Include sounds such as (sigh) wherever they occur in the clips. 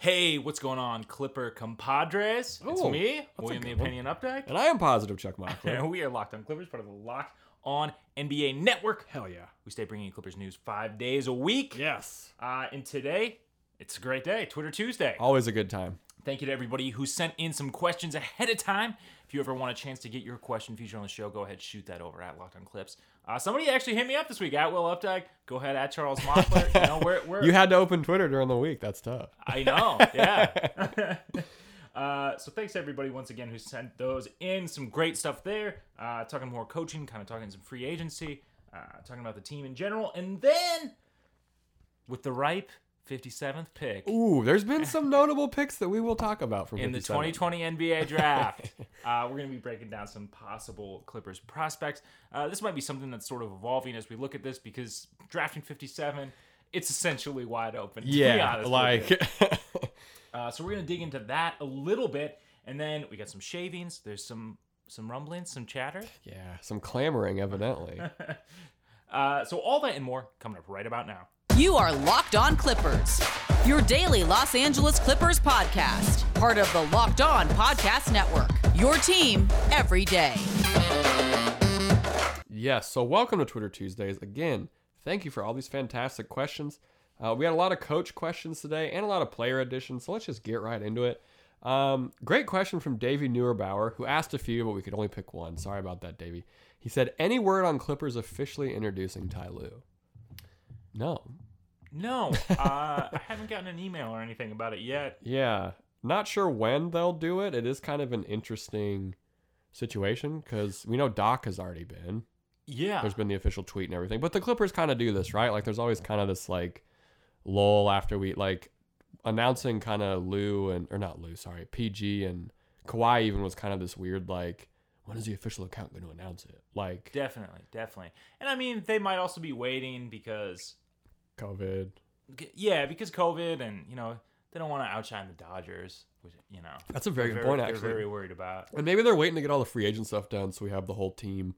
Hey, what's going on, Clipper compadres? It's Oh, me, William the one. Opinion Updike. And I am positive Chuck Mockler. (laughs) And we are Locked On Clippers, part of the Locked On NBA Network. Hell yeah. We stay bringing you Clippers news five days a week. Yes. Uh, and today, it's a great day, Twitter Tuesday. Always a good time. Thank you to everybody who sent in some questions ahead of time. If you ever want a chance to get your question featured on the show, go ahead shoot that over at Locked On Clips. Uh, somebody actually hit me up this week at Will Updike. Go ahead at Charles Mockler. you know, we're, we're (laughs) You had to open Twitter during the week. That's tough. I know, yeah. (laughs) (laughs) uh, so thanks everybody once again who sent those in. Some great stuff there. Uh, talking more coaching, kind of talking some free agency, uh, talking about the team in general, and then with the ripe 57th pick Ooh, there's been some (laughs) notable picks that we will talk about from in the 57. 2020 NBA draft, (laughs) uh, we're going to be breaking down some possible Clippers prospects. Uh, this might be something that's sort of evolving as we look at this because drafting 57, it's essentially wide open. To be Yeah, honest with like. (laughs) Uh, so we're gonna dig into that a little bit, and then we got some shavings. There's some some rumblings, some chatter. yeah, some clamoring evidently. Uh, so all that and more coming up right about now. You are Locked On Clippers, your daily Los Angeles Clippers podcast, part of the Locked On Podcast Network. Your team every day. Yes. So welcome to Twitter Tuesdays again. Thank you for all these fantastic questions. Uh, we had a lot of coach questions today and a lot of player additions. So let's just get right into it. Um, great question from Davey Neuerbauer, who asked a few, but we could only pick one. Sorry about that, Davey. He said, "Any word on Clippers officially introducing Ty Lue?" No. No, (laughs) uh, I haven't gotten an email or anything about it yet. Yeah. Not sure when they'll do it. It is kind of an interesting situation because we know Doc has already been. Yeah, there's been the official tweet and everything. But the Clippers kind of do this, right? Like there's always kind of this like lull after we like announcing kind of Lue and or not Lue, sorry, PG and Kawhi even was kind of this weird like when is the official account going to announce it? Like definitely, definitely. And I mean, they might also be waiting because, COVID. yeah, because COVID, and you know, they don't want to outshine the Dodgers, which you know, That's a very they're good point they're actually. very worried about. And maybe they're waiting to get all the free agent stuff done so we have the whole team,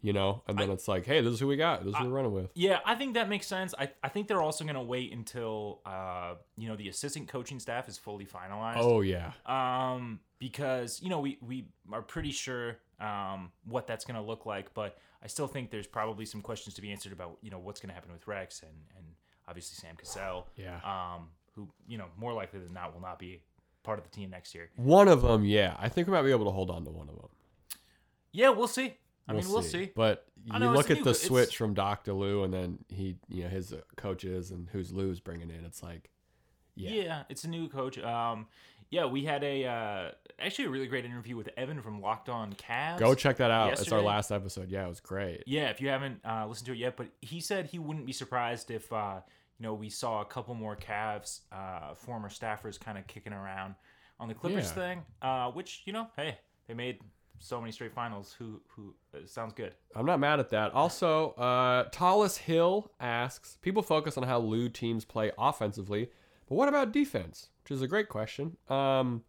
you know, and then it's like, hey, this is who we got. This is who we're running with. Yeah, I think that makes sense. I, I think they're also going to wait until uh, you know the assistant coaching staff is fully finalized. Oh yeah. Um, because you know we we are pretty sure um what that's going to look like, but I still think there's probably some questions to be answered about you know what's going to happen with Rex and and obviously Sam Cassell. Yeah. Um, who you know more likely than not will not be part of the team next year. One of them, yeah. I think we might be able to hold on to one of them. Yeah, we'll see. I mean, we'll see. But you know, look at new- the switch from Doc to Lue, and then he, you know, his coaches and who's Lue's bringing in. It's like, Yeah. yeah, it's a new coach. Um, yeah, we had a uh, actually a really great interview with Evan from Locked On Cavs. go check that out. It's our last episode. Yeah, it was great. Yeah, if you haven't uh, listened to it yet, but he said he wouldn't be surprised if uh, you know we saw a couple more Cavs uh, former staffers kind of kicking around on the Clippers Yeah. thing. Uh, which you know, hey, they made so many straight finals. Who who uh, sounds good? I'm not mad at that. Also, uh, Tallest Hill asks people focus on how Lue teams play offensively, but what about defense? Which is a great question. Um,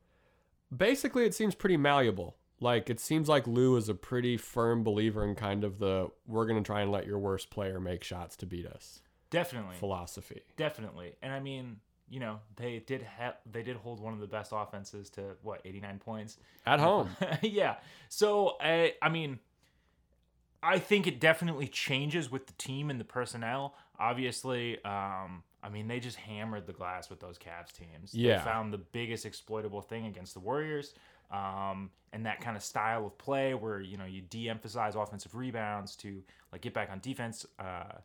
basically, it seems pretty malleable. Like it seems like Lue is a pretty firm believer in kind of the we're gonna try and let your worst player make shots to beat us Definitely, philosophy. definitely. And I mean, you know, they did ha- they did hold one of the best offenses to what 89 points. At (laughs) home. yeah. So I I mean I think it definitely changes with the team and the personnel. Obviously, um, I mean they just hammered the glass with those Cavs teams. Yeah. They found the biggest exploitable thing against the Warriors. Um, and that kind of style of play where you know you de-emphasize offensive rebounds to like get back on defense. Uh,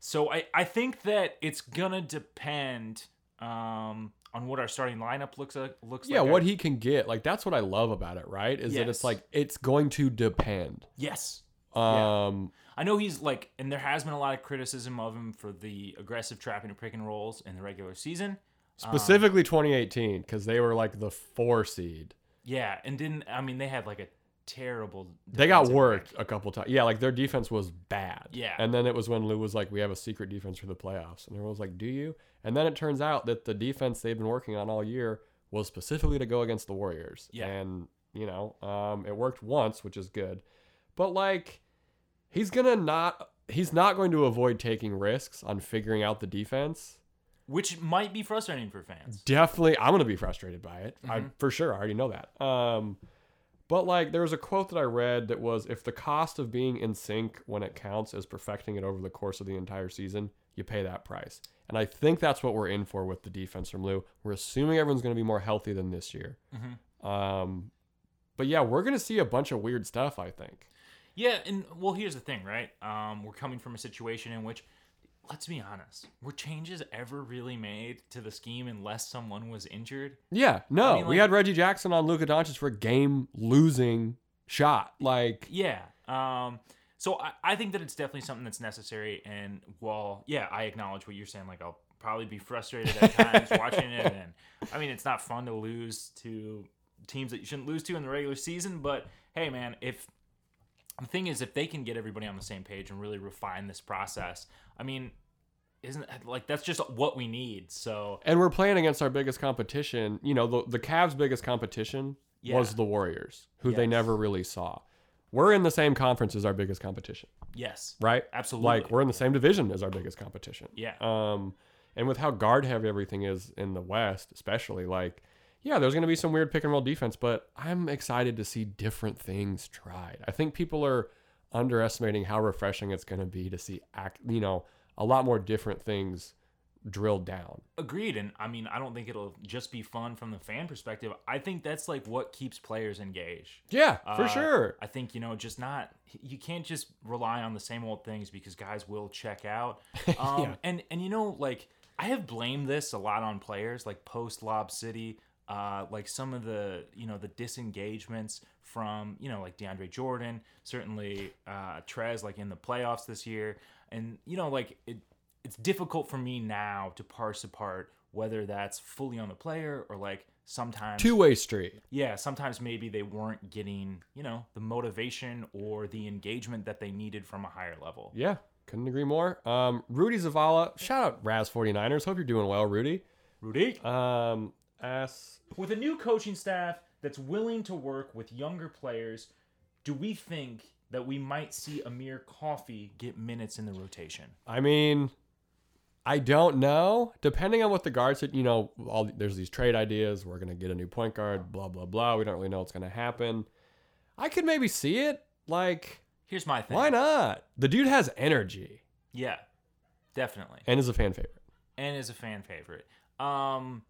so I, I think that it's gonna depend um, on what our starting lineup looks like. Looks yeah, like. what he can get. Like that's what I love about it, right? Is that it's like it's going to depend. yes, Um I know he's like, and there has been a lot of criticism of him for the aggressive trapping and pick and rolls in the regular season. specifically 2018 cuz they were like the 4 seed. Yeah, and didn't I mean they had like a terrible. They got worked record. a couple times. Yeah, like their defense was bad. Yeah. And then it was when Lue was like, "We have a secret defense for the playoffs," and everyone was like, "Do you?" And then it turns out that the defense they've been working on all year was specifically to go against the Warriors. Yeah. And you know, um, it worked once, which is good. But like, he's gonna not. He's not going to avoid taking risks on figuring out the defense. which might be frustrating for fans. definitely i'm gonna be frustrated by it i Mm-hmm. for sure i already know that um but like there was a quote that i read that was if the cost of being in sync when it counts is perfecting it over the course of the entire season you pay that price and i think that's what we're in for with the defense from Lue we're assuming everyone's going to be more healthy than this year Mm-hmm. um but yeah we're going to see a bunch of weird stuff i think Yeah, and well, here's the thing, right? Um, we're coming from a situation in which, let's be honest, were changes ever really made to the scheme unless someone was injured? yeah no mean, we had reggie jackson on luka doncic for a game losing shot like Yeah. Um, so I, I think that it's definitely something that's necessary. And while, yeah, I acknowledge what you're saying. Like, I'll probably be frustrated at times (laughs) watching it. And I mean, it's not fun to lose to teams that you shouldn't lose to in the regular season. But hey, man, if the thing is, if they can get everybody on the same page and really refine this process, I mean, isn't like that's just what we need. So And we're playing against our biggest competition. You know, the the Cavs' biggest competition was the Warriors, who they never really saw. We're in the same conference as our biggest competition, yes, right? Absolutely. Like we're in the same division as our biggest competition. Yeah. Um, and with how guard heavy everything is in the West, especially, like, yeah, there's going to be some weird pick and roll defense, but I'm excited to see different things tried. I think people are underestimating how refreshing it's going to be to see act, you know, a lot more different things drilled down. Agreed, and I mean, I don't think it'll just be fun from the fan perspective. I think that's like what keeps players engaged. Yeah, for Uh, sure. I think you know, just not you can't just rely on the same old things because guys will check out. (laughs) Um, Yeah. And and you know, like I have blamed this a lot on players, like post Lob City, uh, like some of the you know the disengagements from you know like DeAndre Jordan, certainly uh, Trez, like in the playoffs this year, and you know like it. It's difficult for me now to parse apart whether that's fully on the player or like sometimes Two way street. yeah, sometimes maybe they weren't getting, you know, the motivation or the engagement that they needed from a higher level. Yeah, couldn't agree more. Um, Rudy Zavala, shout out Raz 49ers. Hope you're doing well, Rudy. Rudy? Um, ass. With a new coaching staff that's willing to work with younger players, do we think that we might see Amir Coffey get minutes in the rotation? I mean, I don't know. Depending on what the guards, said, you know, all there's these trade ideas. We're gonna get a new point guard. Blah blah blah. We don't really know what's gonna happen. I could maybe see it. Like, Here's my thing. why not? The dude has energy Yeah, definitely. and is a fan favorite. and is a fan favorite. Um,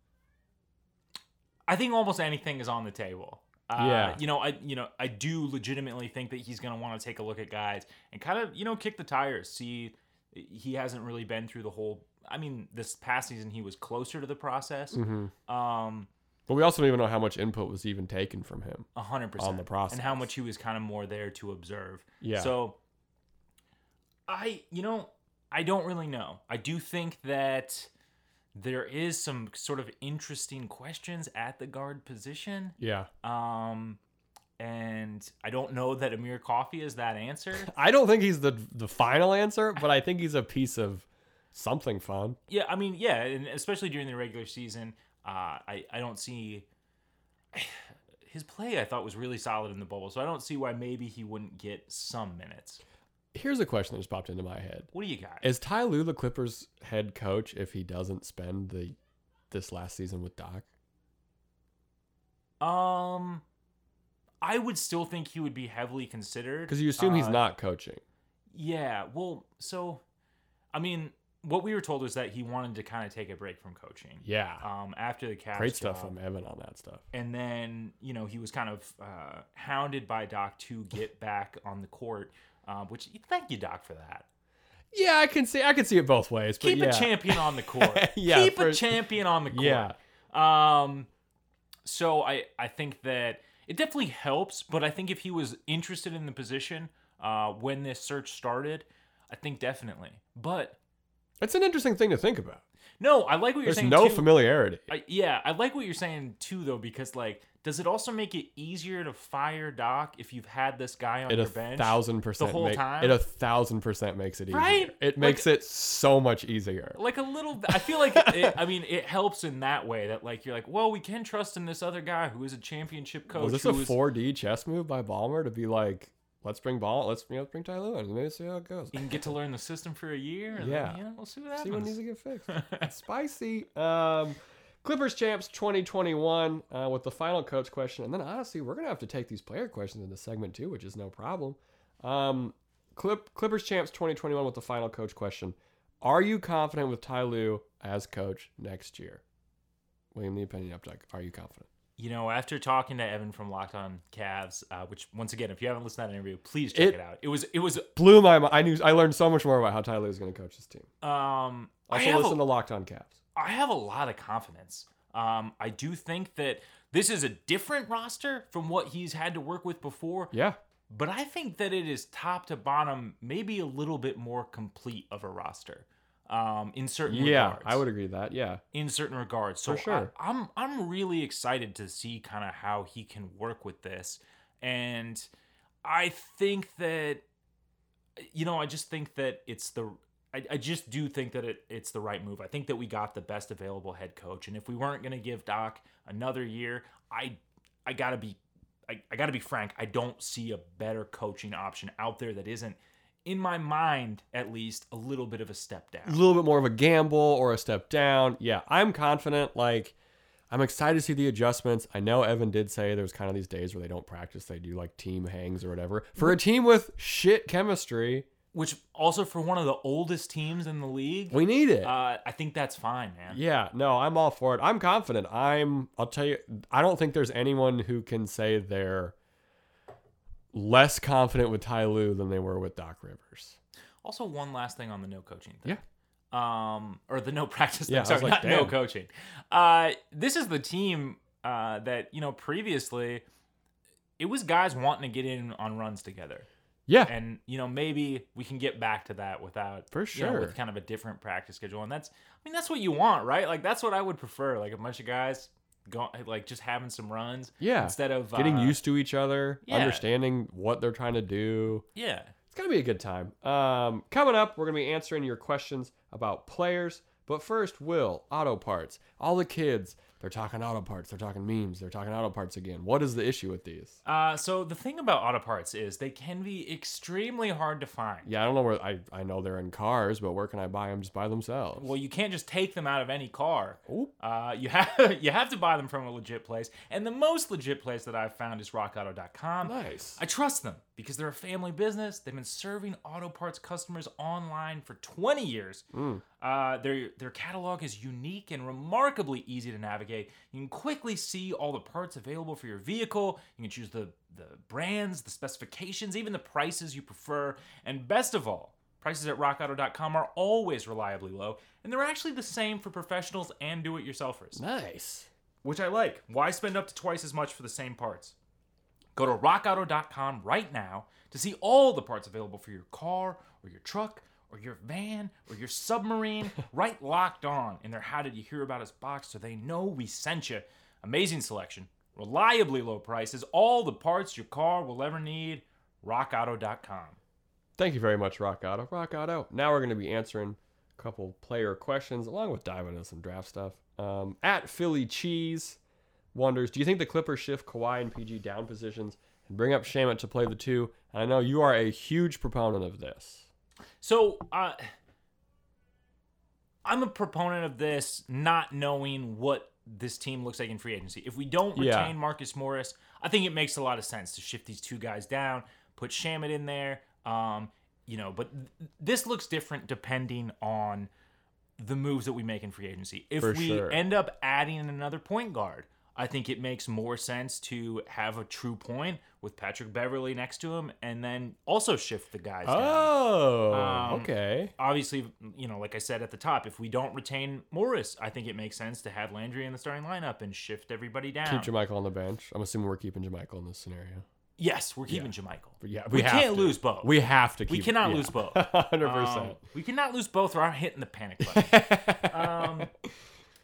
I think almost anything is on the table. Uh, Yeah. you know, I you know I do legitimately think that he's gonna want to take a look at guys and kind of you know kick the tires. See, he hasn't really been through the whole. I mean, this past season he was closer to the process. Mm-hmm. Um, But we also don't even know how much input was even taken from him. a hundred percent On the process. and how much he was kind of more there to observe. Yeah. So, I you know I don't really know. I do think that there is some sort of interesting questions at the guard position. Yeah. Um, and I don't know that Amir Coffey is that answer. (laughs) I don't think he's the the final answer, but I think he's a piece of something fun. yeah, I mean, yeah, and especially during the regular season, uh, I I don't see (sighs) his play. I thought was really solid in the bubble, so I don't see why maybe he wouldn't get some minutes. Here's a question that just popped into my head. What do you got? Is Ty Lue the Clippers head coach if he doesn't spend the this last season with Doc? Um, I would still think he would be heavily considered Because you assume he's Uh, not coaching. Yeah, well, so I mean, what we were told was that he wanted to kind of take a break from coaching. Yeah. Um, after the Cavs Great stuff job. from Evan on that stuff. and then you know he was kind of uh, hounded by Doc to get back on the court. Um, which thank you, Doc, for that. Yeah, I can see I can see it both ways. But Keep yeah. a champion on the (laughs) court. Yeah, Keep for- a champion on the (laughs) court. Yeah. Um, so I I think that it definitely helps, but I think if he was interested in the position uh, when this search started, I think definitely. But It's an interesting thing to think about. no, I like what you're There's saying. no too. familiarity. I, yeah, I like what you're saying too, though, because like, does it also make it easier to fire Doc if you've had this guy on It your bench thousand percent the whole make- time? It a thousand percent makes it easier. Right? It Like- makes it so much easier. like a little. I feel like it, I mean it helps in that way that like you're like, well, we can trust in this other guy who is a championship coach. Was this a 4D chess move by Ballmer to be like, let's bring ball. Let's you know bring Ty Lue in. Maybe see how it goes. You can get to learn the system for a year. And Yeah. Then, you know, we'll see what happens. See what needs to get fixed. (laughs) Spicy. Um, Clippers champs 2021 uh, with the final coach question, and then honestly, we're gonna have to take these player questions into segment too, which is no problem. Um, Clip, Clippers champs 2021 with the final coach question: Are you confident with Ty Lue as coach next year? William, the opinion updike. Are you confident? You know, after talking to Evan from Locked On Cavs, uh, which once again, if you haven't listened to that interview, please check It- it, out. It was it was Blew my mind. I knew. I learned so much more about how Ty Lue is gonna coach this team. um I Also, have listen a, to Locked On Cavs. I have a lot of confidence. Um, I do think that this is a different roster from what he's had to work with before. Yeah. But I think that it is top to bottom, maybe a little bit more complete of a roster. Um, in certain Yeah, regards. I would agree with that. Yeah. in certain regards. So For sure. I, I'm I'm really excited to see kind of how he can work with this, and I think that you know I just think that it's the I, I just do think that it, it's the right move. I think that we got the best available head coach, and if we weren't going to give Doc another year, I I gotta be I, I gotta be frank. I don't see a better coaching option out there that isn't. In my mind, at least, a little bit of a step down. a little bit more of a gamble or a step down. Yeah, I'm confident. Like, I'm excited to see the adjustments. I know Evan did say there's kind of these days where they don't practice, they do like team hangs or whatever. For a team with shit chemistry, which also for one of the oldest teams in the league, we need it. uh, I think that's fine, man. yeah, no, I'm all for it. I'm confident. I'm, I'll tell you, I don't think there's anyone who can say they're less confident with Ty Lue than they were with Doc Rivers. Also, one last thing on the no coaching thing. Yeah. Um, or the no (laughs) practice thing. Yeah, Sorry, like, not no coaching. Uh, this is the team uh, that you know previously it was guys wanting to get in on runs together. Yeah. and you know maybe we can get back to that without For you know, sure. with kind of a different practice schedule and that's i mean that's what you want right like that's what i would prefer like a bunch of guys going like just having some runs Yeah. instead of Getting uh, used to each other, yeah. understanding what they're trying to do. yeah It's gonna be a good time. Um, coming up, we're gonna be answering your questions about players. But first, Will Auto Parts. All the kids, they're talking auto parts. They're talking memes. They're talking auto parts again. What is the issue with these? uh, so the thing about auto parts is they can be extremely hard to find Yeah, I don't know where. I I know they're in cars, but where can I buy them just by themselves? well you can't just take them out of any car uh, you have (laughs) you have to buy them from a legit place and the most legit place that i've found is rockauto.com nice. I trust them because they're a family business. They've been serving auto parts customers online for 20 years. Uh, their their catalog is unique and remarkably easy to navigate. You can quickly see all the parts available for your vehicle. You can choose the the brands, the specifications, even the prices you prefer, and best of all. Prices at rockauto.com are always reliably low, and they're actually the same for professionals and do it yourselfers Nice. which I like. Why spend up to twice as much for the same parts? Go to rockauto.com right now to see all the parts available for your car or your truck or your van or your submarine. (laughs) right locked on in their How Did You Hear About Us box so they know we sent you. Amazing selection, reliably low prices, all the parts your car will ever need. RockAuto.com. Thank you very much, Rock Auto. Rock Auto. Now we're going to be answering a couple player questions along with diving into some draft stuff. Um, at Philly Cheese wonders, do you think the Clippers shift Kawhi and PG down positions and bring up Shamet to play the two? And I know you are a huge proponent of this. So, uh, I'm a proponent of this, not knowing what this team looks like in free agency. If we don't retain Yeah. Marcus Morris, I think it makes a lot of sense to shift these two guys down, put Shamet in there. Um, you know, but th- this looks different depending on the moves that we make in free agency. If For we sure. end up adding another point guard, I think it makes more sense to have a true point with Patrick Beverley next to him, and then also shift the guys down Oh, Um, okay. obviously, you know, like I said at the top, if we don't retain Morris, I think it makes sense to have Landry in the starting lineup and shift everybody down. Keep JaMychal on the bench. I'm assuming we're keeping JaMychal in this scenario. yes, we're keeping JaMychal. But yeah, we, have can't to. lose both. We have to. Keep, we cannot yeah. lose both. (laughs) 100%. Um, we cannot lose both, or I'm hitting the panic button. (laughs) um,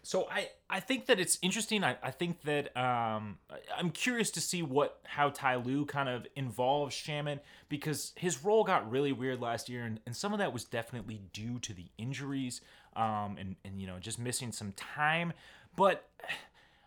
so I, I think that it's interesting. I, I think that um, I'm curious to see what how Ty Lue kind of involves Shamet because his role got really weird last year, and, and some of that was definitely due to the injuries um, and and you know just missing some time. But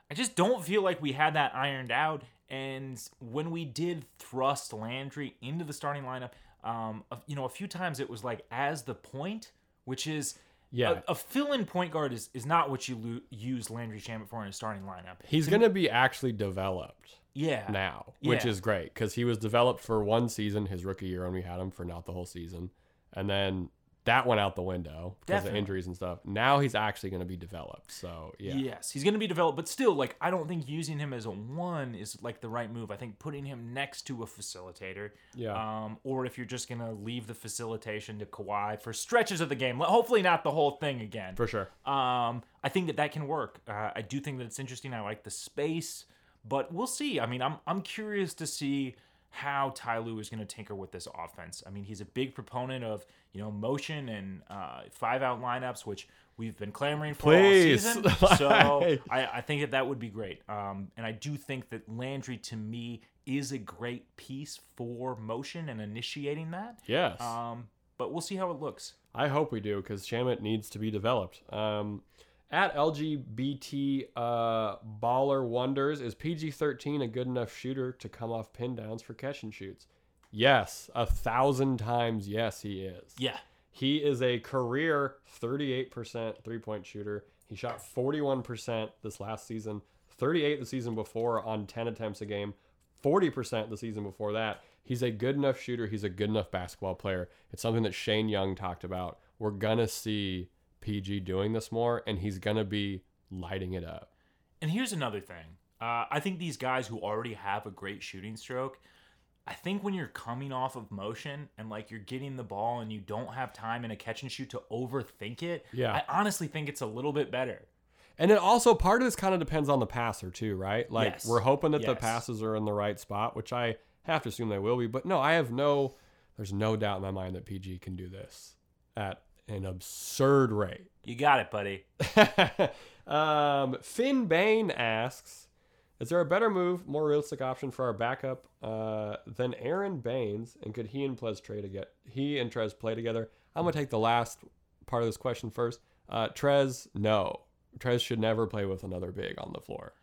I just don't feel like we had that ironed out. And when we did thrust Landry into the starting lineup, um, you know, a few times it was like as the point, which is Yeah. a, a fill-in point guard is, is not what you lo- use Landry Shamet for in a starting lineup. He's going to be actually developed Yeah, now, which Yeah. is great because he was developed for one season, his rookie year, and we had him for not the whole season. And then that went out the window because of injuries and stuff. Now he's actually going to be developed. So, yeah. Yes, he's going to be developed, but still, like I don't think using him as a one is like the right move. I think putting him next to a facilitator, Yeah. um, or if you're just going to leave the facilitation to Kawhi for stretches of the game, hopefully not the whole thing again. For sure. Um, I think that that can work. Uh, I do think that it's interesting. I like the space, but we'll see. I mean, I'm I'm curious to see how Ty Lue is going to tinker with this offense. I mean, he's a big proponent of you know motion and uh, five out lineups, which we've been clamoring for Please. all season. (laughs) So I, I think that that would be great. Um, and I do think that Landry to me is a great piece for motion and initiating that. Yes. Um, but we'll see how it looks. I hope we do because Shamet needs to be developed. Um, at LGBT uh, Baller Wonders, is PG 13 a good enough shooter to come off pin downs for catch and shoots? Yes, a thousand times yes, he is. Yeah. He is a career 38% three point shooter. He shot 41% this last season, 38 the season before on 10 attempts a game, 40% the season before that. He's a good enough shooter. He's a good enough basketball player. It's something that Shane Young talked about. We're going to see PG doing this more, and he's going to be lighting it up. And here's another thing. Uh, I think these guys who already have a great shooting stroke, I think when you're coming off of motion and like you're getting the ball and you don't have time in a catch and shoot to overthink it, Yeah. I honestly think it's a little bit better. And it also part of this kind of depends on the passer too, right? Like Yes. we're hoping that the passes are in the right spot, which I have to assume they will be. But no, I have no there's no doubt in my mind that PG can do this at an absurd rate. You got it, buddy. (laughs) um, Finn Bain asks, "Is there a better move, more realistic option for our backup uh, than Aron Baynes? And could he and Trez trade again? He and Trez play together? I'm gonna take the last part of this question first. Uh, Trez, no. Trez should never play with another big on the floor,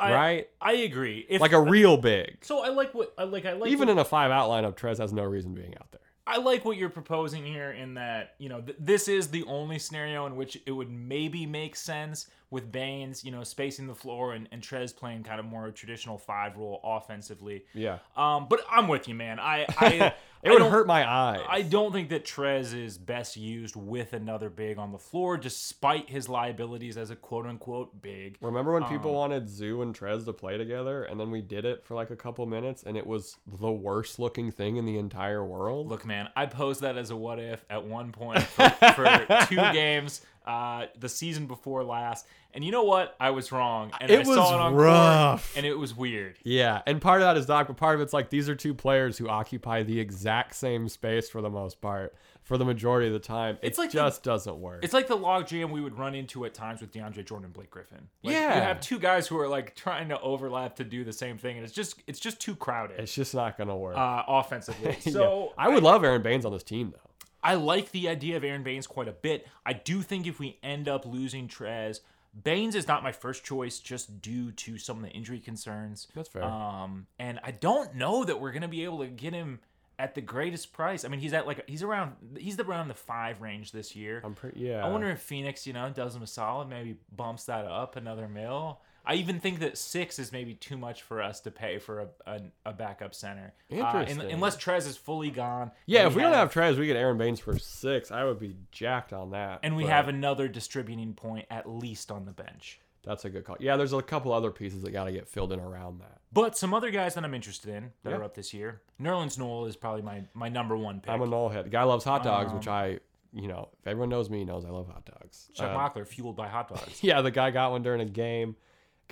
I, right? I agree. If, Like a real big. so I like what I like. I like Even what, in a five out lineup, Trez has no reason being out there. I like what you're proposing here in that, you know, th- this is the only scenario in which it would maybe make sense with Baynes, you know, spacing the floor and, and Trez playing kind of more traditional five role offensively. Yeah, Um, but I'm with you, man. I, I (laughs) it would hurt my eyes. I don't think that Trez is best used with another big on the floor, despite his liabilities as a quote unquote big. Remember when people Um, wanted Zoo and Trez to play together, and then we did it for like a couple minutes, and it was the worst looking thing in the entire world? Look, man, I posed that as a what if at one point for, for (laughs) two games, uh, the season before last, and you know what? I was wrong, and It I was saw it on rough. court, and it was weird. Yeah, and part of that is Doc, but part of it's like these are two players who occupy the exact same space for the most part, for the majority of the time. It It's like the- just doesn't work. It's like the log jam we would run into at times with DeAndre Jordan and Blake Griffin. Like, Yeah. you have two guys who are like trying to overlap to do the same thing, and it's just it's just too crowded It's just not gonna work. uh, offensively. (laughs) Yeah. So I would love Aron Baynes on this team though. I like the idea of Aron Baynes quite a bit. I do think if we end up losing Trez, Baynes is not my first choice just due to some of the injury concerns. That's fair. Um, and I don't know that we're gonna be able to get him at the greatest price. I mean, he's at like he's around he's around the five range this year. I'm pretty yeah. I wonder if Phoenix, you know, does him a solid, maybe bumps that up another mil. I even think that six is maybe too much for us to pay for a, a, a backup center. Uh, Interesting. unless Trez is fully gone. Yeah, if we don't have Trez, we get Aron Baynes for six. I would be jacked on that. and we but have another distributing point at least on the bench. that's a good call. Yeah, there's a couple other pieces that got to get filled in around that. But some other guys that I'm interested in that Yeah. are up this year. Nerlens Noel is probably my, my number one pick. I'm a nullhead. The guy loves hot dogs, which Um, I, you know, if everyone knows me, knows I love hot dogs. Chuck Um, Mockler, fueled by hot dogs. (laughs) yeah, the guy got one during a game,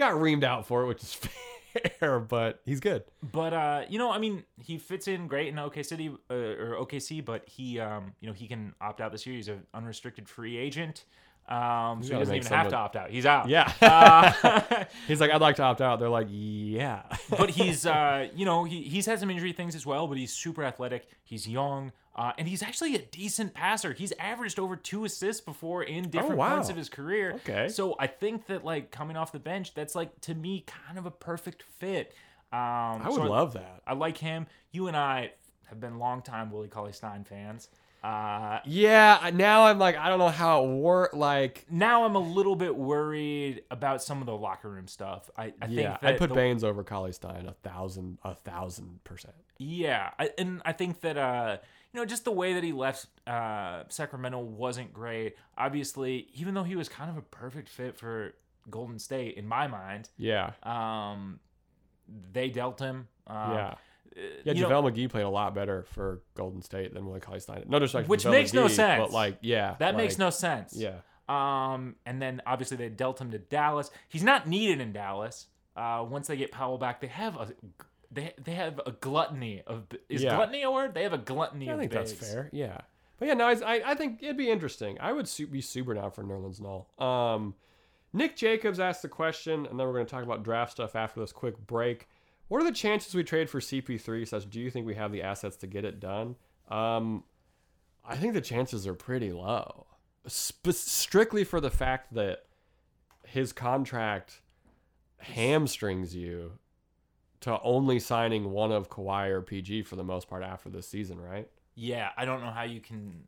got reamed out for it, which is (laughs) fair, but he's good. But uh, you know, I mean, he fits in great in OK City uh, or OKC, but he, um, you know, he can opt out this year. He's an unrestricted free agent. Um, so he doesn't even have to opt out. He's out. Yeah. Uh, (laughs) He's like, I'd like to opt out. They're like, yeah. but (laughs) he's uh, you know he, he's had some injury things as well but he's super athletic he's young uh, and he's actually a decent passer he's averaged over two assists before in different Oh, wow. points of his career Okay. so i think that like coming off the bench that's like to me kind of a perfect fit um I would so love that. i like him you and i have been longtime willie cauley stein fans uh Yeah. Now I'm like, I don't know how it worked. Like, now i'm a little bit worried about some of the locker room stuff i, I yeah, think I'd put the- Baynes over Cauley Stein a thousand, a thousand percent. Yeah, I, and I think that uh, you know, just the way that he left uh, Sacramento wasn't great. Obviously, even though he was kind of a perfect fit for Golden State in my mind, Yeah. um, they dealt him. Um, yeah. Yeah, you know- JaVale McGee played a lot better for Golden State than Willie Cauley Stein. No disrespect, Which JaVale makes no sense. But like, yeah, that makes no sense. Yeah, Um, and then obviously they dealt him to Dallas. He's not needed in Dallas. Uh, once they get Powell back, they have a they they have a gluttony of is Yeah. gluttony a word? They have a gluttony I of think that's fair. Yeah, but yeah, no, I, I, I think it'd be interesting. I would su- be super down for Nerlens Noel. Um, Nick Jacobs asked the question, and then we're going to talk about draft stuff after this quick break. What are the chances we trade for CP3? Such, do you think we have the assets to get it done? Um, I think the chances are pretty low, Sp- strictly for the fact that his contract hamstrings you to only signing one of Kawhi or PG for the most part after this season, right? Yeah, I don't know how you can.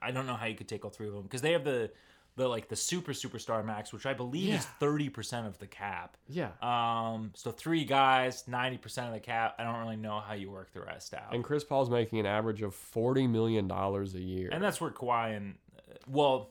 I don't know how you could take all three of them because they have the the like the super superstar max, which I believe is thirty percent of the cap. Yeah. Um, so three guys, ninety percent of the cap. I don't really know how you work the rest out, And Chris Paul's making an average of forty million dollars a year. and that's where Kawhi and uh, well,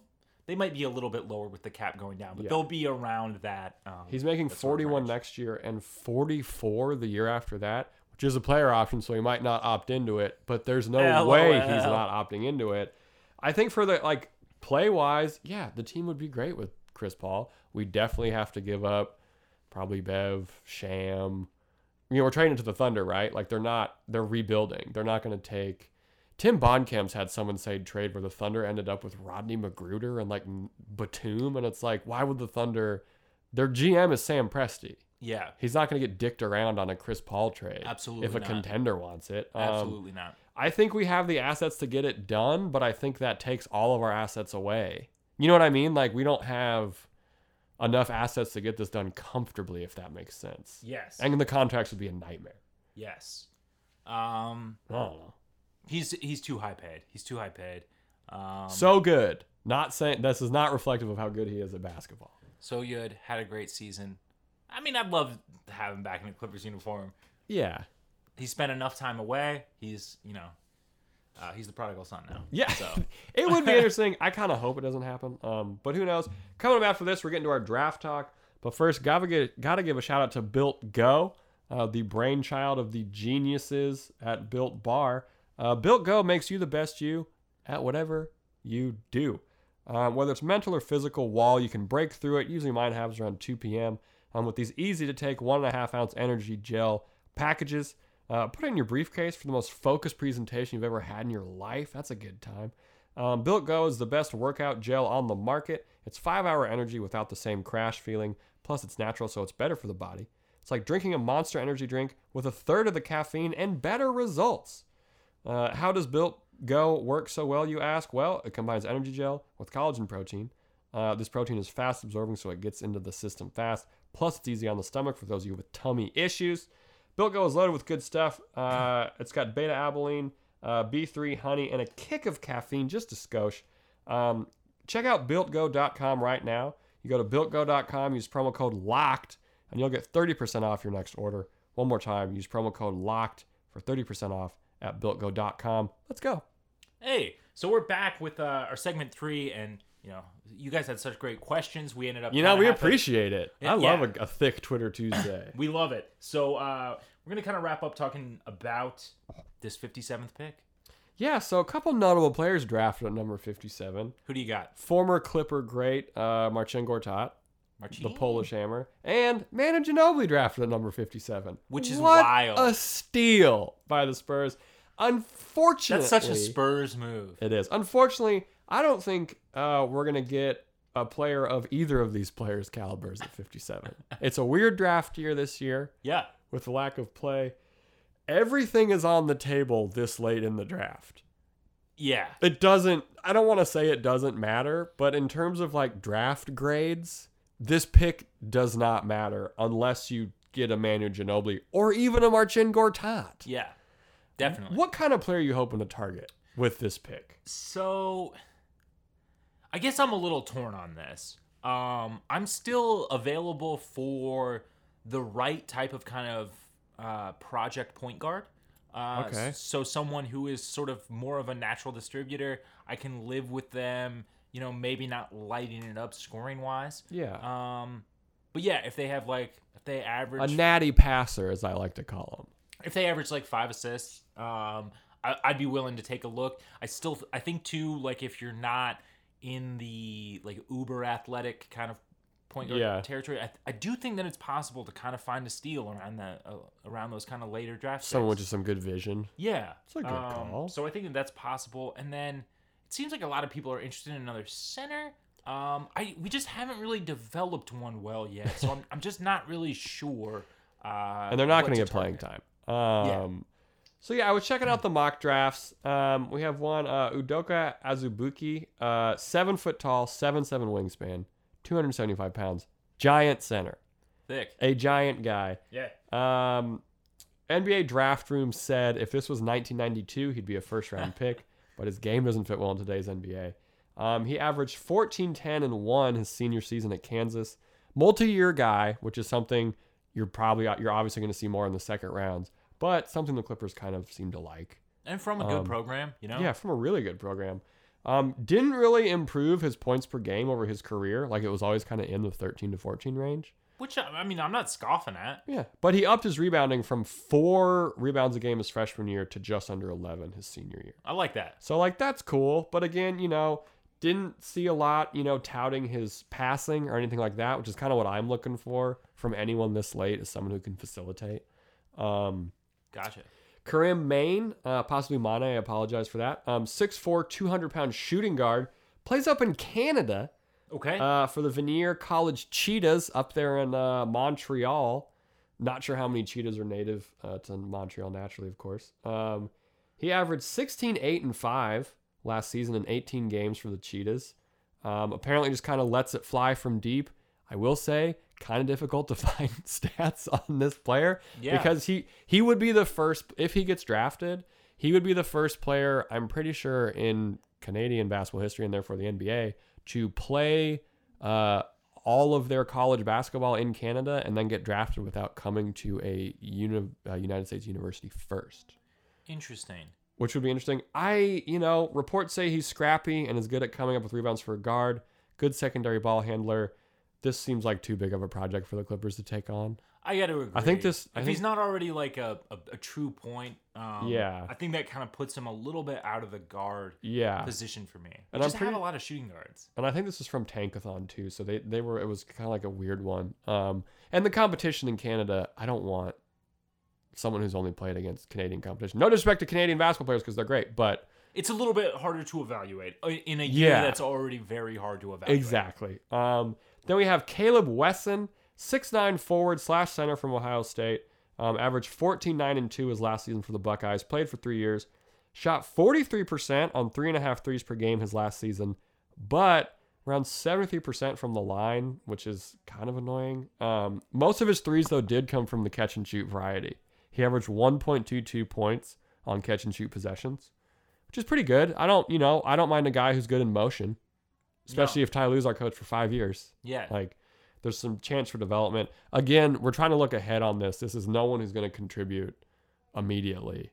they might be a little bit lower with the cap going down, but Yeah. they'll be around that. Um, He's making that sort of forty-one next year and forty-four the year after that, which is a player option, so he might not opt into it. But there's no LOL. (laughs) way he's not opting into it. I think for the like play-wise, yeah, the team would be great with Chris Paul. We definitely have to give up probably Bev, Sham. You know, we're trading to the Thunder, right? Like they're not they're rebuilding. They're not going to take Tim Bontemps had someone say trade where the Thunder ended up with Rodney McGruder and like Batum, and it's like, why would the Thunder? Their GM is Sam Presti. Yeah, He's not going to get dicked around on a Chris Paul trade. Absolutely If a not. contender wants it. Um, absolutely not. I think we have the assets to get it done, but I think that takes all of our assets away. You know what I mean? Like we don't have enough assets to get this done comfortably, if that makes sense. Yes, And the contracts would be a nightmare. yes. Um, I don't know. He's he's too high paid. He's too high paid. Um, So good. Not saying this is not reflective of how good he is at basketball. so good. Had a great season. I mean, I'd love to have him back in a Clippers uniform. Yeah. He spent enough time away. He's you know, uh, he's the prodigal son now. Yeah, So (laughs) it would be interesting. I kind of hope it doesn't happen, um, but who knows? Coming up after this, we're getting to our draft talk. But first, gotta get, gotta give a shout out to Built Go, uh, the brainchild of the geniuses at Built Bar. Uh, Built Go makes you the best you at whatever you do. Um, whether it's mental or physical wall, you can break through it. Usually mine happens around 2 p.m. Um, with these easy to take one and a half ounce energy gel packages. Uh, put it in your briefcase for the most focused presentation you've ever had in your life. That's a good time. Um, Built Go is the best workout gel on the market. It's five hour energy without the same crash feeling. Plus, it's natural, so it's better for the body. It's like drinking a monster energy drink with a third of the caffeine and better results. Uh, how does Built Go work so well, you ask? Well, it combines energy gel with collagen protein. Uh, this protein is fast absorbing, so it gets into the system fast. Plus, it's easy on the stomach for those of you with tummy issues. Built Go is loaded with good stuff. Uh, it's got beta alanine, uh, B3, honey, and a kick of caffeine, just a skosh. Um, check out builtgo.com right now. You go to builtgo.com, use promo code LOCKED, and you'll get 30% off your next order. One more time, use promo code LOCKED for 30% off at builtgo.com. Let's go. hey, so we're back with uh, our segment three, and you know, you guys had such great questions. We ended up, You know, we appreciate it. I Yeah. love a, a thick Twitter Tuesday. (coughs) We love it. So uh, we're gonna kind of wrap up talking about this 57th pick. yeah, so a couple notable players drafted at number 57. Who do you got? Former Clipper great uh, Marcin Gortat, Marcin. the Polish Hammer, and Manu Ginobili drafted at number 57. Which is what wild. a steal by the Spurs. Unfortunately, That's such a Spurs move. It is. Unfortunately, I don't think uh, we're gonna get a player of either of these players' calibers at 57. (laughs) it's a weird draft year this year Yeah. with the lack of play. Everything is on the table this late in the draft. Yeah. It doesn't. I don't want to say it doesn't matter, but in terms of like draft grades, this pick does not matter unless you get a Manu Ginobili or even a Marcin Gortat. Yeah. Definitely. What kind of player are you hoping to target with this pick? So I guess I'm a little torn on this. Um, I'm still available for the right type of kind of uh, project point guard. Uh, Okay. So someone who is sort of more of a natural distributor. I can live with them. You know, maybe not lighting it up scoring wise. Yeah. Um, but yeah, if they have like if they average a natty passer, as I like to call them, if they average like five assists, um, I, I'd be willing to take a look. I still, I think too, like if you're not in the like uber athletic kind of point guard Yeah. territory, I, I do think that it's possible to kind of find a steal around that uh, around those kind of later drafts. Someone with just some good vision. yeah, It's a good call. So I think that that's possible. And then seems like a lot of people are interested in another center. Um, I we just haven't really developed one well yet, so I'm, (laughs) I'm just not really sure. Uh, and they're not going to get playing time. Um, So yeah, I was checking out the mock drafts. Um, we have one uh, Udoka Azubuike, uh, seven foot tall, seven seven wingspan, two hundred seventy five pounds, giant center, Thick. a giant guy. Yeah. Um, NBA draft room said if this was 1992, he'd be a first round (laughs) pick, but his game doesn't fit well in today's NBA. Um, he averaged 14, 10, and 1 his senior season at Kansas. Multi year guy, which is something you're probably you're obviously going to see more in the second rounds, but something the Clippers kind of seem to like. And from a good Um, program, you know? Yeah, from a really good program. Um, didn't really improve his points per game over his career. Like it was always kind of in the 13 to 14 range. Which, I I mean, I'm not scoffing at. Yeah, but he upped his rebounding from four rebounds a game his freshman year to just under 11 his senior year. I like that. So, like, that's cool. But again, you know, didn't see a lot, you know, touting his passing or anything like that, which is kind of what I'm looking for from anyone this late as someone who can facilitate. Um, Gotcha. Karim Main, uh, possibly Mane, I apologize for that. Um, 6'4, 200 pound shooting guard, plays up in Canada Okay. uh, for the Vanier College Cheetahs up there in uh, Montreal. Not sure how many cheetahs are native uh, to Montreal naturally, of course. Um, he averaged 16, 8, and 5 last season in 18 games for the Cheetahs. Um, apparently, just kind of lets it fly from deep. I will say, kind of difficult to (laughs) find stats on this player Yeah. because he he would be the first if he gets drafted. He would be the first player I'm pretty sure in Canadian basketball history and therefore the NBA to play uh, all of their college basketball in Canada and then get drafted without coming to a uni- uh, United States university first Interesting. which would be interesting. I, you know, reports say he's scrappy and is good at coming up with rebounds for a guard, good secondary ball handler. This seems like too big of a project for the Clippers to take on. I got to agree. I think this- I If think- he's not already like a, a, a true point, um, Yeah. I think that kind of puts him a little bit out of the guard Yeah. position for me. We And I'm pretty- have a lot of shooting guards. And I think this is from Tankathon too. So they, they were it was kind of like a weird one. Um and the competition in Canada, I don't want someone who's only played against Canadian competition. No disrespect to Canadian basketball players because they're great, but It's a little bit harder to evaluate uh, in a year Yeah. that's already very hard to evaluate. Exactly. Um, then we have Caleb Wesson, 6'9 forward slash center from Ohio State. Um, averaged 14, 9, and 2 his last season for the Buckeyes. Played for three years. Shot 43% on three and a half threes per game his last season, but around 73% from the line, which is kind of annoying. Um, most of his threes, though, did come from the catch and shoot variety. He averaged 1.22 points on catch and shoot possessions, which is pretty good. I don't, you know, I don't mind a guy who's good in motion especially if Ty Lue's our coach for five years. Yeah. Like, there's some chance for development. Again, we're trying to look ahead on this. This is no one who's going to contribute immediately.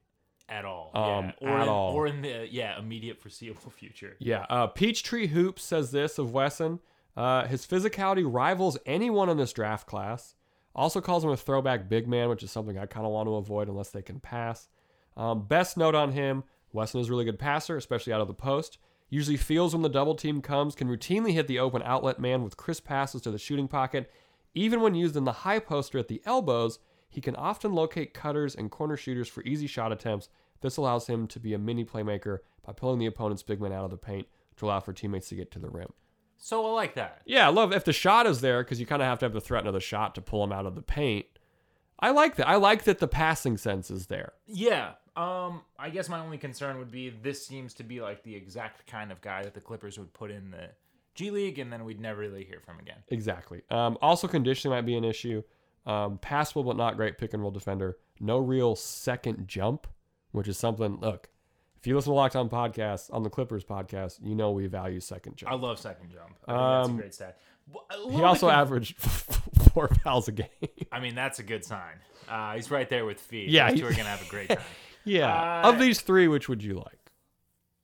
at all. Um, yeah. Or at in, all. Or in the yeah immediate foreseeable future. Yeah. Uh, Peachtree Hoops says this of Wesson. Uh, his physicality rivals anyone in this draft class. Also calls him a throwback big man, which is something I kind of want to avoid unless they can pass. Um, best note on him Wesson is a really good passer, especially out of the post. Usually feels when the double team comes, can routinely hit the open outlet man with crisp passes to the shooting pocket. Even when used in the high poster at the elbows, he can often locate cutters and corner shooters for easy shot attempts. This allows him to be a mini playmaker by pulling the opponent's big man out of the paint to allow for teammates to get to the rim. So I like that. Yeah, I love if the shot is there because you kind of have to have the threat of the shot to pull him out of the paint. I like that. I like that the passing sense is there. Yeah. Um, I guess my only concern would be this seems to be like the exact kind of guy that the Clippers would put in the G League, and then we'd never really hear from again. Exactly. Um, also, conditioning might be an issue. Um, passable but not great pick and roll defender. No real second jump, which is something. Look, if you listen to Locked On podcast on the Clippers podcast, you know we value second jump. I love second jump. I think that's a Um, great stat. A he also con- averaged (laughs) four fouls a game. I mean, that's a good sign. Uh, he's right there with Fee. Yeah, Those two are gonna have a great (laughs) time. Yeah. Uh, of these three, which would you like?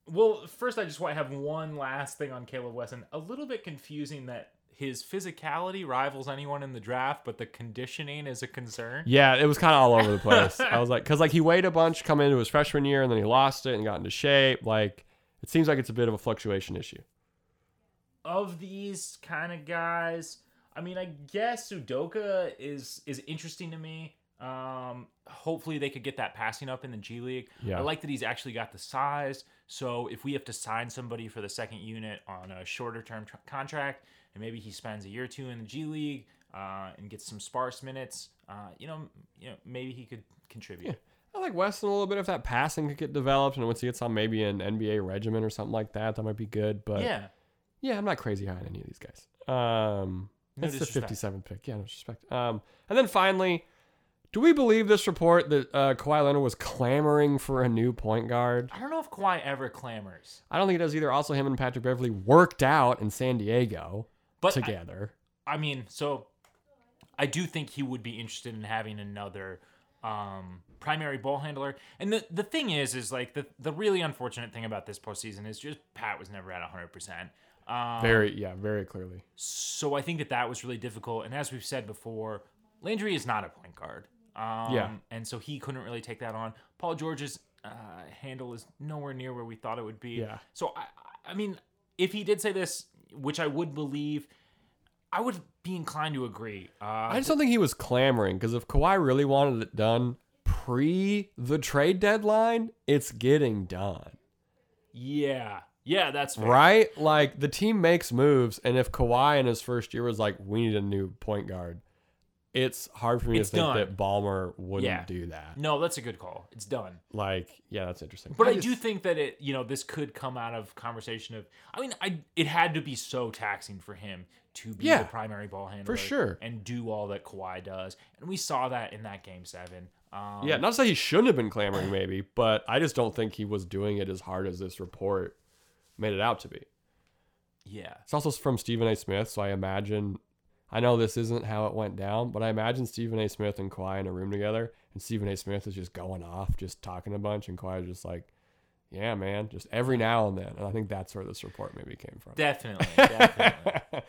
Well, first, I just want to have one last thing on Caleb Wesson. A little bit confusing that his physicality rivals anyone in the draft, but the conditioning is a concern. Yeah, it was kind of all over the place. (laughs) I was like, because like he weighed a bunch coming into his freshman year, and then he lost it and got into shape. Like, it seems like it's a bit of a fluctuation issue. Of these kind of guys, I mean, I guess Udoka is is interesting to me. Um, hopefully they could get that passing up in the G League. Yeah. I like that he's actually got the size. So if we have to sign somebody for the second unit on a shorter term tr- contract, and maybe he spends a year or two in the G League uh, and gets some sparse minutes, uh, you know, you know, maybe he could contribute. I like Wesson a little bit if that passing could get developed, and once he gets on maybe an NBA regimen or something like that, that might be good. But Yeah. yeah, I'm not crazy high on any of these guys. Um, No that's the disrespect. 57th pick. Yeah, no disrespect. Um, and then finally, do we believe this report that uh, Kawhi Leonard was clamoring for a new point guard? I don't know if Kawhi ever clamors, I don't think he does either. Also, him and Patrick Beverley worked out in San Diego but I- together. I mean, so I do think he would be interested in having another um, primary ball handler. And the the thing is, is like the the really unfortunate thing about this postseason is just Pat was never at hundred percent. Um, very, yeah, very clearly. so I think that that was really difficult. And as we've said before, Landry is not a point guard. Um, Yeah. And so he couldn't really take that on. Paul George's uh, handle is nowhere near where we thought it would be. Yeah. So I, I mean, if he did say this, which I would believe, I would be inclined to agree. Uh, I just don't think he was clamoring because if Kawhi really wanted it done pre the trade deadline, it's getting done. yeah, yeah, that's fair. Right? Like the team makes moves, and if Kawhi in his first year was like, "We need a new point guard," it's hard for me It's to think done. that Ballmer wouldn't Yeah. do that. No, that's a good call. It's done. Like, yeah, that's interesting. But I, just- do think that it, you know, this could come out of conversation of. I mean, I it had to be so taxing for him to be Yeah, the primary ball handler for sure. and do all that Kawhi does, and we saw that in that game seven. Um, yeah, not to say he shouldn't have been clamoring, maybe, but I just don't think he was doing it as hard as this report made it out to be. yeah, It's also from Stephen A. Smith, so I imagine. I know this isn't how it went down, but I imagine Stephen A. Smith and Kawhi in a room together, and Stephen A. Smith is just going off, just talking a bunch, and Kawhi is just like, "Yeah, man," just every now and then. And I think that's where this report maybe came from. definitely, (laughs) definitely.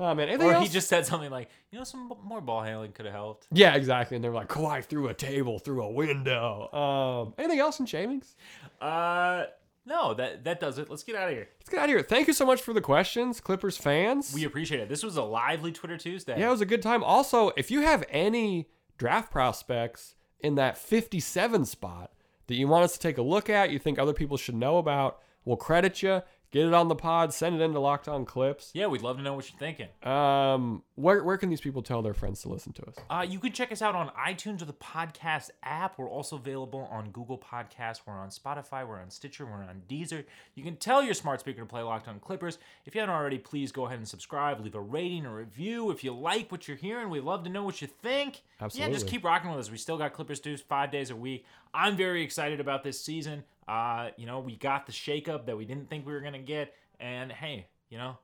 oh man, anything or else? he just said something like, you know, some more ball handling could have helped. yeah, exactly. And they're like, Kawhi threw a table, through a window. Um, anything else in shavings? Uh, no, that that does it. Let's get out of here. Let's get out of here. Thank you so much for the questions, Clippers fans. We appreciate it. This was a lively Twitter Tuesday. Yeah, it was a good time. Also, if you have any draft prospects in that 57 spot that you want us to take a look at, you think other people should know about, we'll credit you. Get it on the pod. Send it into Locked On Clips. Yeah, we'd love to know what you're thinking. Um, where where can these people tell their friends to listen to us? Uh, you can check us out on iTunes or the podcast app. We're also available on Google Podcasts. We're on Spotify. We're on Stitcher. We're on Deezer. You can tell your smart speaker to play Locked On Clippers. If you haven't already, please go ahead and subscribe. Leave a rating, or review. If you like what you're hearing, we'd love to know what you think. Absolutely. Yeah, just keep rocking with us. We still got Clippers News five days a week. I'm very excited about this season. Uh, you know, we got the shakeup that we didn't think we were gonna get, and hey, you know,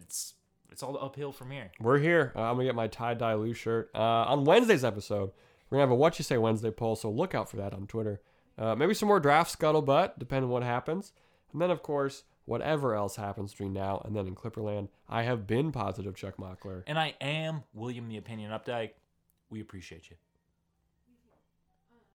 it's it's all uphill from here. We're here. Uh, I'm gonna get my tie dye Lue shirt. Uh, on Wednesday's episode, we're gonna have a What You Say Wednesday poll, so look out for that on Twitter. Uh, maybe some more draft scuttlebutt, depending on what happens. And then, of course, whatever else happens between now and then in Clipperland, I have been positive Chuck Mockler. And I am William the Opinion Updike. We appreciate you.